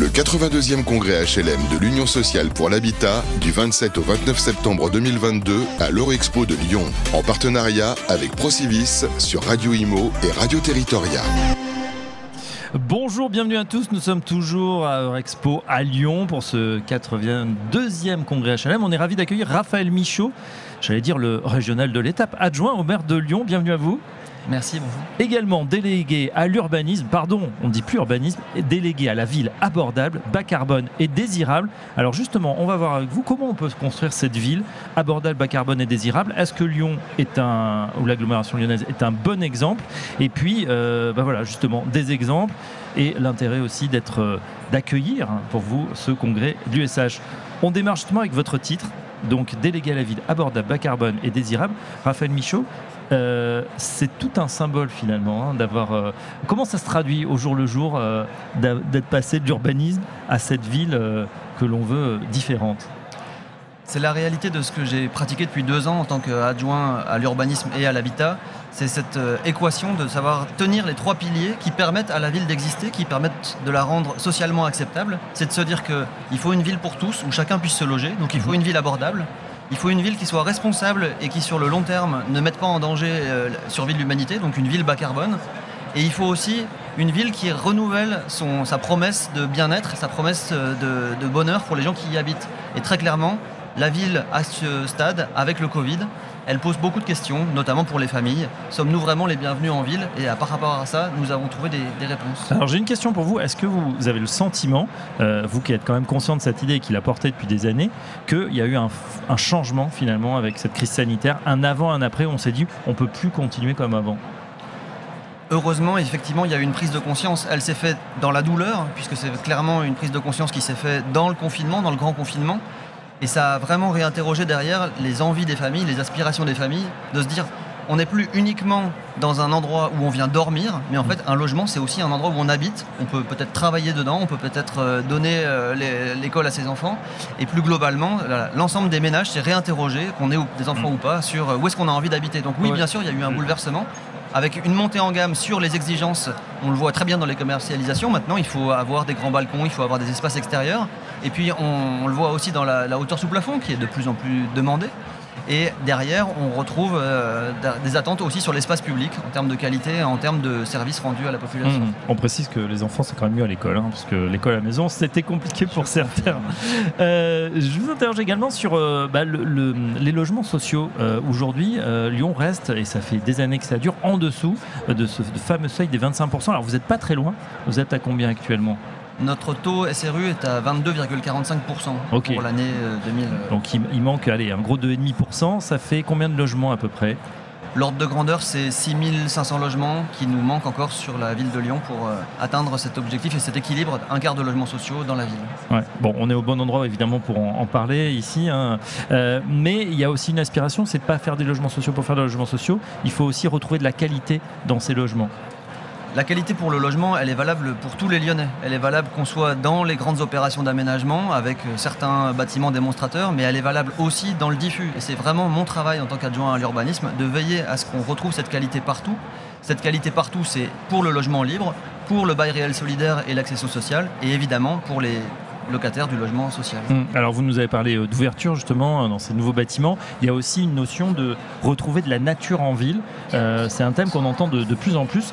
Le 82e congrès HLM de l'Union sociale pour l'habitat du 27 au 29 septembre 2022 à l'Eurexpo de Lyon, en partenariat avec Procivis sur Radio Imo et Radio Territoria. Bonjour, bienvenue à tous. Nous sommes toujours à Eurexpo à Lyon pour ce 82e congrès HLM. On est ravi d'accueillir Raphaël Michaud, j'allais dire le régional de l'étape, adjoint au maire de Lyon. Bienvenue à vous. Merci, bonjour. Également délégué à l'urbanisme, pardon, on ne dit plus urbanisme, délégué à la ville abordable, bas carbone et désirable. Alors justement, on va voir avec vous comment on peut construire cette ville abordable, bas carbone et désirable. Est-ce que Lyon est un, ou l'agglomération lyonnaise est un bon exemple? Et puis, euh, bah voilà, justement, des exemples et l'intérêt aussi d'être, euh, d'accueillir hein, pour vous ce congrès du SH. On démarre justement avec votre titre, donc délégué à la ville abordable, bas carbone et désirable. Raphaël Michaud, euh, c'est tout un symbole finalement hein, d'avoir. Euh, comment ça se traduit au jour le jour euh, d'être passé de l'urbanisme à cette ville que l'on veut différente? C'est la réalité de ce que j'ai pratiqué depuis deux ans en tant qu'adjoint à l'urbanisme et à l'habitat. C'est cette équation de savoir tenir les trois piliers qui permettent à la ville d'exister, qui permettent de la rendre socialement acceptable. C'est de se dire qu'il faut une ville pour tous où chacun puisse se loger, donc il faut une ville abordable. Il faut une ville qui soit responsable et qui, sur le long terme, ne mette pas en danger euh, la survie de l'humanité, donc une ville bas carbone. Et il faut aussi une ville qui renouvelle sa promesse de bien-être, sa promesse de, de bonheur pour les gens qui y habitent. Et très clairement, la ville, à ce stade, avec le Covid, elle pose beaucoup de questions, notamment pour les familles. Sommes-nous vraiment les bienvenus en ville? Et à par rapport à ça, nous avons trouvé des, réponses. Alors j'ai une question pour vous. Est-ce que vous avez le sentiment, euh, vous qui êtes quand même conscient de cette idée et qui l'a portée depuis des années, qu'il y a eu un, changement finalement avec cette crise sanitaire, un avant, un après, où on s'est dit on peut plus continuer comme avant Heureusement, effectivement, il y a eu une prise de conscience. Elle s'est faite dans la douleur, puisque c'est clairement une prise de conscience qui s'est faite dans le confinement, dans le grand confinement. Et ça a vraiment réinterrogé derrière les envies des familles, les aspirations des familles, de se dire on n'est plus uniquement dans un endroit où on vient dormir, mais en fait un logement c'est aussi un endroit où on habite. On peut peut-être travailler dedans, on peut peut-être euh, donner euh, l'école à ses enfants. Et plus globalement, l'ensemble des ménages s'est réinterrogé, qu'on ait des enfants mm. ou pas, sur euh, où est-ce qu'on a envie d'habiter. Donc oui, bien sûr, il y a eu un mm. bouleversement avec une montée en gamme sur les exigences. On le voit très bien dans les commercialisations. Maintenant, il faut avoir des grands balcons, il faut avoir des espaces extérieurs. Et puis, on, le voit aussi dans la, la, hauteur sous plafond qui est de plus en plus demandée. Et derrière, on retrouve euh, des attentes aussi sur l'espace public en termes de qualité, en termes de services rendus à la population. Mmh. On précise que les enfants, c'est quand même mieux à l'école, hein, parce que l'école à la maison, c'était compliqué pour certains. Euh, je vous interroge également sur euh, bah, les logements sociaux. Aujourd'hui, Lyon reste, et ça fait des années que ça dure, en dessous de ce fameux seuil des 25%. Alors vous n'êtes pas très loin, vous êtes à combien actuellement? Notre taux SRU est à 22,45% pour l'année 2000. Euh, Donc il, manque allez, un gros 2,5%. Ça fait combien de logements à peu près? L'ordre de grandeur, c'est 6500 logements qui nous manquent encore sur la ville de Lyon pour euh, atteindre cet objectif et cet équilibre, un quart de logements sociaux dans la ville. Bon, on est au bon endroit évidemment pour en, parler ici, hein. euh, mais il y a aussi une aspiration, c'est de pas faire des logements sociaux pour faire des logements sociaux. Il faut aussi retrouver de la qualité dans ces logements. La qualité pour le logement, elle est valable pour tous les Lyonnais. Elle est valable qu'on soit dans les grandes opérations d'aménagement avec euh, certains bâtiments démonstrateurs, mais elle est valable aussi dans le diffus. Et c'est vraiment mon travail en tant qu'adjoint à l'urbanisme de veiller à ce qu'on retrouve cette qualité partout. Cette qualité partout, c'est pour le logement libre, pour le bail réel solidaire et l'accession sociale, et évidemment pour les locataires du logement social. Hum, alors vous nous avez parlé euh, d'ouverture justement euh, dans ces nouveaux bâtiments. Il y a aussi une notion de retrouver de la nature en ville. Euh, c'est un thème qu'on entend de, plus en plus.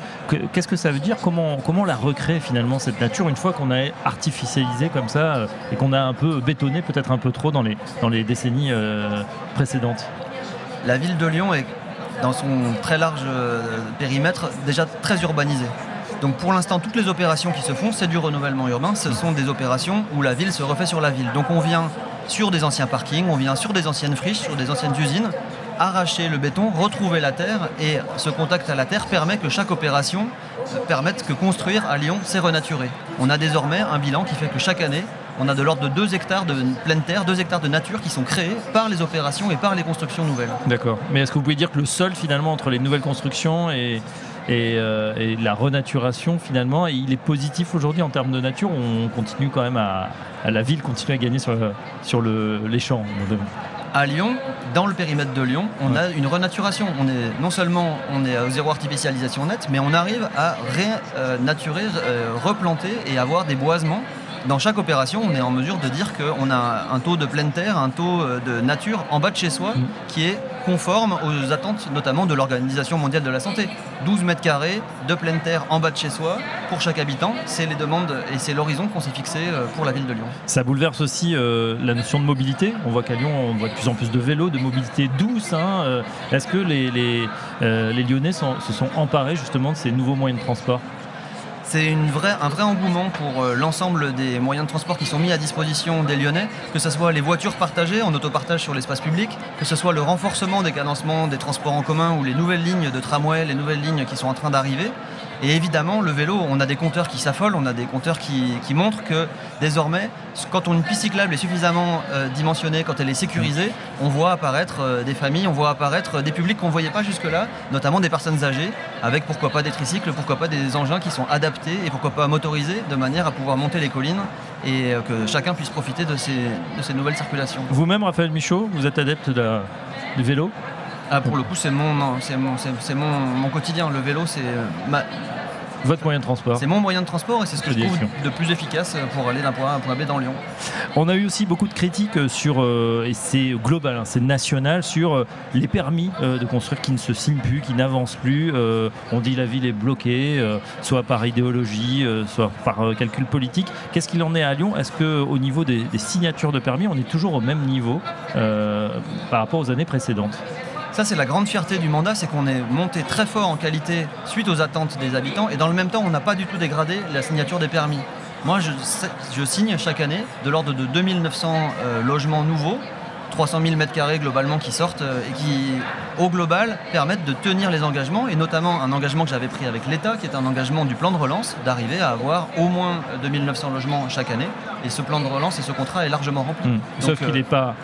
Qu'est-ce que ça veut dire? Comment, comment la recréer finalement cette nature une fois qu'on a artificialisé comme ça et qu'on a un peu bétonné peut-être un peu trop dans les, dans les décennies précédentes? La ville de Lyon est dans son très large périmètre déjà très urbanisée. Donc pour l'instant, toutes les opérations qui se font, c'est du renouvellement urbain. Ce sont des opérations où la ville se refait sur la ville. Donc on vient sur des anciens parkings, on vient sur des anciennes friches, sur des anciennes usines, arracher le béton, retrouver la terre. Et ce contact à la terre permet que chaque opération euh, permette que construire à Lyon, c'est renaturer. On a désormais un bilan qui fait que chaque année, on a de l'ordre de 2 hectares de pleine terre, 2 hectares de nature qui sont créés par les opérations et par les constructions nouvelles. D'accord. Mais est-ce que vous pouvez dire que le sol, finalement, entre les nouvelles constructions et, euh, et, la renaturation finalement. il est positif aujourd'hui en termes de nature. On continue quand même à, la ville continue à gagner sur, sur le, les champs. À Lyon, dans le périmètre de Lyon, on a une renaturation. On est non seulement on est à zéro artificialisation nette, mais on arrive à renaturer, euh, replanter et avoir des boisements dans chaque opération, on est en mesure de dire qu'on a un taux de pleine terre, un taux euh, de nature en bas de chez soi, qui est conforme aux attentes notamment de l'Organisation mondiale de la santé. 12 mètres carrés de pleine terre en bas de chez soi pour chaque habitant, c'est les demandes et c'est l'horizon qu'on s'est fixé euh, pour la ville de Lyon. Ça bouleverse aussi euh, la notion de mobilité. On voit qu'à Lyon, on voit de plus en plus de vélos, de mobilité douce. hein. Est-ce que les, les, euh, les Lyonnais sont- se sont emparés justement de ces nouveaux moyens de transport? C'est un vrai engouement pour euh, l'ensemble des moyens de transport qui sont mis à disposition des Lyonnais, que ce soit les voitures partagées en autopartage sur l'espace public, que ce soit le renforcement des cadencements des transports en commun ou les nouvelles lignes de tramway, les nouvelles lignes qui sont en train d'arriver. Et évidemment, le vélo, on a des compteurs qui s'affolent, on a des compteurs qui, montrent que désormais, quand une piste cyclable est suffisamment euh, dimensionnée, quand elle est sécurisée, on voit apparaître euh, des familles, on voit apparaître des publics qu'on ne voyait pas jusque-là, notamment des personnes âgées, avec pourquoi pas des tricycles, pourquoi pas des engins qui sont adaptés et pourquoi pas motorisés de manière à pouvoir monter les collines et euh, que chacun puisse profiter de ces, de ces nouvelles circulations. Vous-même, Raphaël Michaud, vous êtes adepte du vélo? Ah, pour le coup, c'est mon, c'est mon, c'est- mon, mon quotidien. Le vélo, c'est euh, ma- Votre moyen de transport c'est mon moyen de transport et c'est ce que je trouve de plus efficace pour aller d'un point A à un point B dans Lyon. On a eu aussi beaucoup de critiques sur, euh, et c'est global, hein, c'est national, sur euh, les permis euh, de construire qui ne se signent plus, qui n'avancent plus. Euh, on dit la ville est bloquée, euh, soit par idéologie, euh, soit par euh, calcul politique. Qu'est-ce qu'il en est à Lyon? Est-ce qu'au niveau des, des signatures de permis, on est toujours au même niveau euh, par rapport aux années précédentes? Ça, c'est la grande fierté du mandat, c'est qu'on est monté très fort en qualité suite aux attentes des habitants et dans le même temps, on n'a pas du tout dégradé la signature des permis. Moi, je, je signe chaque année de l'ordre de 2900 euh, logements nouveaux, 300 000 mètres carrés globalement qui sortent euh, et qui, au global, permettent de tenir les engagements et notamment un engagement que j'avais pris avec l'État, qui est un engagement du plan de relance, d'arriver à avoir au moins 2900 logements chaque année. Et ce plan de relance et ce contrat est largement rempli. Hmm. Sauf qu'il euh, n'est pas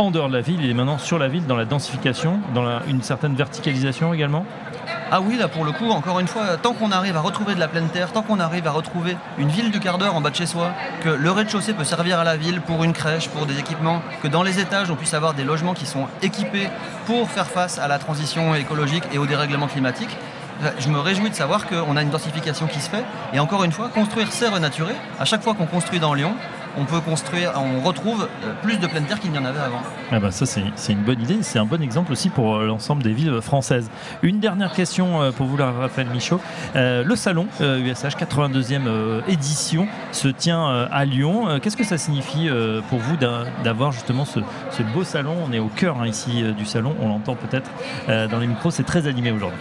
en dehors de la ville, il est maintenant sur la ville, dans la densification, dans une certaine verticalisation également Ah oui, là pour le coup, encore une fois, tant qu'on arrive à retrouver de la pleine terre, tant qu'on arrive à retrouver une ville du quart d'heure en bas de chez soi, que le rez-de-chaussée peut servir à la ville pour une crèche, pour des équipements, que dans les étages on puisse avoir des logements qui sont équipés pour faire face à la transition écologique et au dérèglement climatique. euh, Je me réjouis de savoir qu'on a une densification qui se fait. Et encore une fois, construire, c'est renaturer. À chaque fois qu'on construit dans Lyon, on peut construire, on retrouve euh, plus de pleine terre qu'il n'y en avait avant. Ah bah ça c'est une bonne idée, c'est un bon exemple aussi pour euh, l'ensemble des villes françaises. Une dernière question euh, pour vous, Raphaël Michaud. Le salon USH 82e euh, édition se tient à Lyon. Qu'est-ce que ça signifie pour vous d'avoir justement ce, beau salon? On est au cœur hein, ici du salon, on l'entend peut-être dans les micros, c'est très animé aujourd'hui.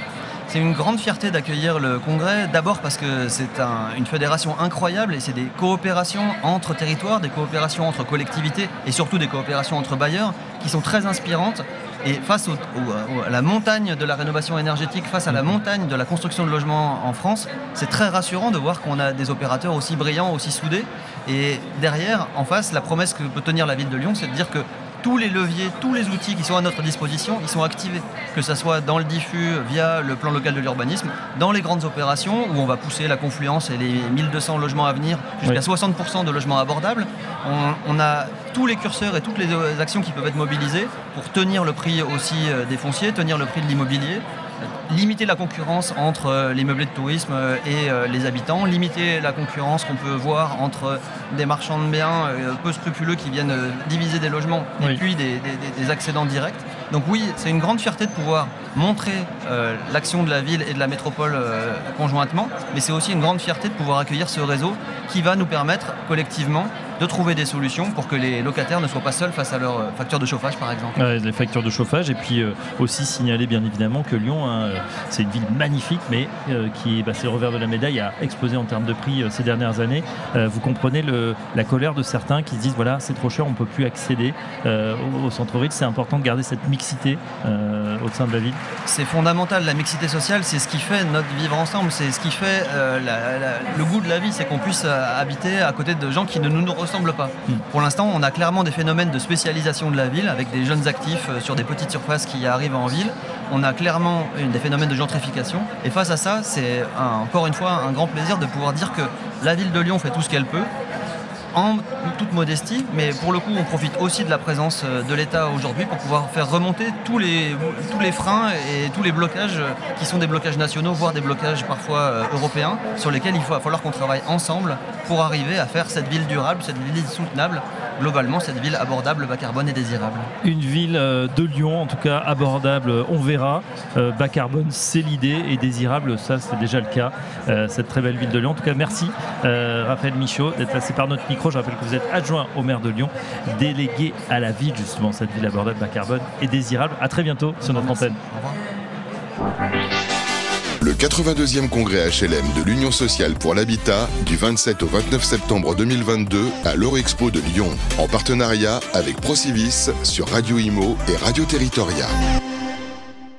C'est une grande fierté d'accueillir le congrès, d'abord parce que c'est un- une fédération incroyable et c'est des coopérations entre territoires, des coopérations entre collectivités et surtout des coopérations entre bailleurs qui sont très inspirantes. Et face à la montagne de la rénovation énergétique, face à la montagne de la construction de logements en France, c'est très rassurant de voir qu'on a des opérateurs aussi brillants, aussi soudés. Et derrière, en face, la promesse que peut tenir la ville de Lyon, c'est de dire que tous les leviers, tous les outils qui sont à notre disposition, ils sont activés. Que ce soit dans le diffus via le plan local de l'urbanisme, dans les grandes opérations où on va pousser la confluence et les 1200 logements à venir jusqu'à Oui. 60% de logements abordables. On, on a tous les curseurs et toutes les euh, actions qui peuvent être mobilisées pour tenir le prix aussi euh, des fonciers, tenir le prix de l'immobilier, limiter la concurrence entre euh, les meublés de tourisme euh, et euh, les habitants, limiter la concurrence qu'on peut voir entre des marchands de biens peu scrupuleux qui viennent diviser des logements et puis des, des- des- des accédants directs. Donc oui, c'est une grande fierté de pouvoir montrer euh, l'action de la ville et de la métropole euh, conjointement, mais c'est aussi une grande fierté de pouvoir accueillir ce réseau qui va nous permettre collectivement de trouver des solutions pour que les locataires ne soient pas seuls face à leur euh, facture de chauffage par exemple. Ouais, les factures de chauffage et puis euh, aussi signaler bien évidemment que Lyon, hein, euh, c'est une ville magnifique, mais euh, qui, bah, c'est le revers de la médaille, a explosé en termes de prix euh, ces dernières années. Vous comprenez le- la colère de certains qui se disent voilà, c'est trop cher, on ne peut plus accéder au, au centre-ville. C'est important de garder cette mixité au sein de la ville. C'est fondamental, la mixité sociale, c'est ce qui fait notre vivre ensemble, c'est ce qui fait la- la- le goût de la vie, c'est qu'on puisse habiter à côté de gens qui ne nous, nous ressemblent pas. Mm. Pour l'instant, on a clairement des phénomènes de spécialisation de la ville, avec des jeunes actifs euh, sur des petites surfaces qui arrivent en ville. On a clairement des phénomènes de gentrification. Et face à ça, c'est un- encore une fois un grand plaisir de pouvoir dire que la ville de Lyon fait tout ce qu'elle peut. En toute modestie, mais pour le coup, on profite aussi de la présence euh, de l'État aujourd'hui pour pouvoir faire remonter tous les, freins et tous les blocages euh, qui sont des blocages nationaux, voire des blocages parfois euh, européens, sur lesquels il va falloir qu'on travaille ensemble pour arriver à faire cette ville durable, cette ville soutenable, globalement cette ville abordable, bas carbone et désirable. Une ville de Lyon, en tout cas abordable, on verra. Bas carbone, c'est l'idée, et désirable, ça c'est déjà le cas. Cette très belle ville de Lyon. En tout cas, merci Raphaël Michaud d'être passé par notre micro. Je rappelle que vous êtes adjoint au maire de Lyon, délégué à la ville, justement, cette ville abordable, bas carbone et désirable. À très bientôt sur notre antenne. Le 82e congrès HLM de l'Union sociale pour l'habitat du 27 au 29 septembre 2022 à l'Eurexpo de Lyon, en partenariat avec Procivis sur Radio Imo et Radio Territoria.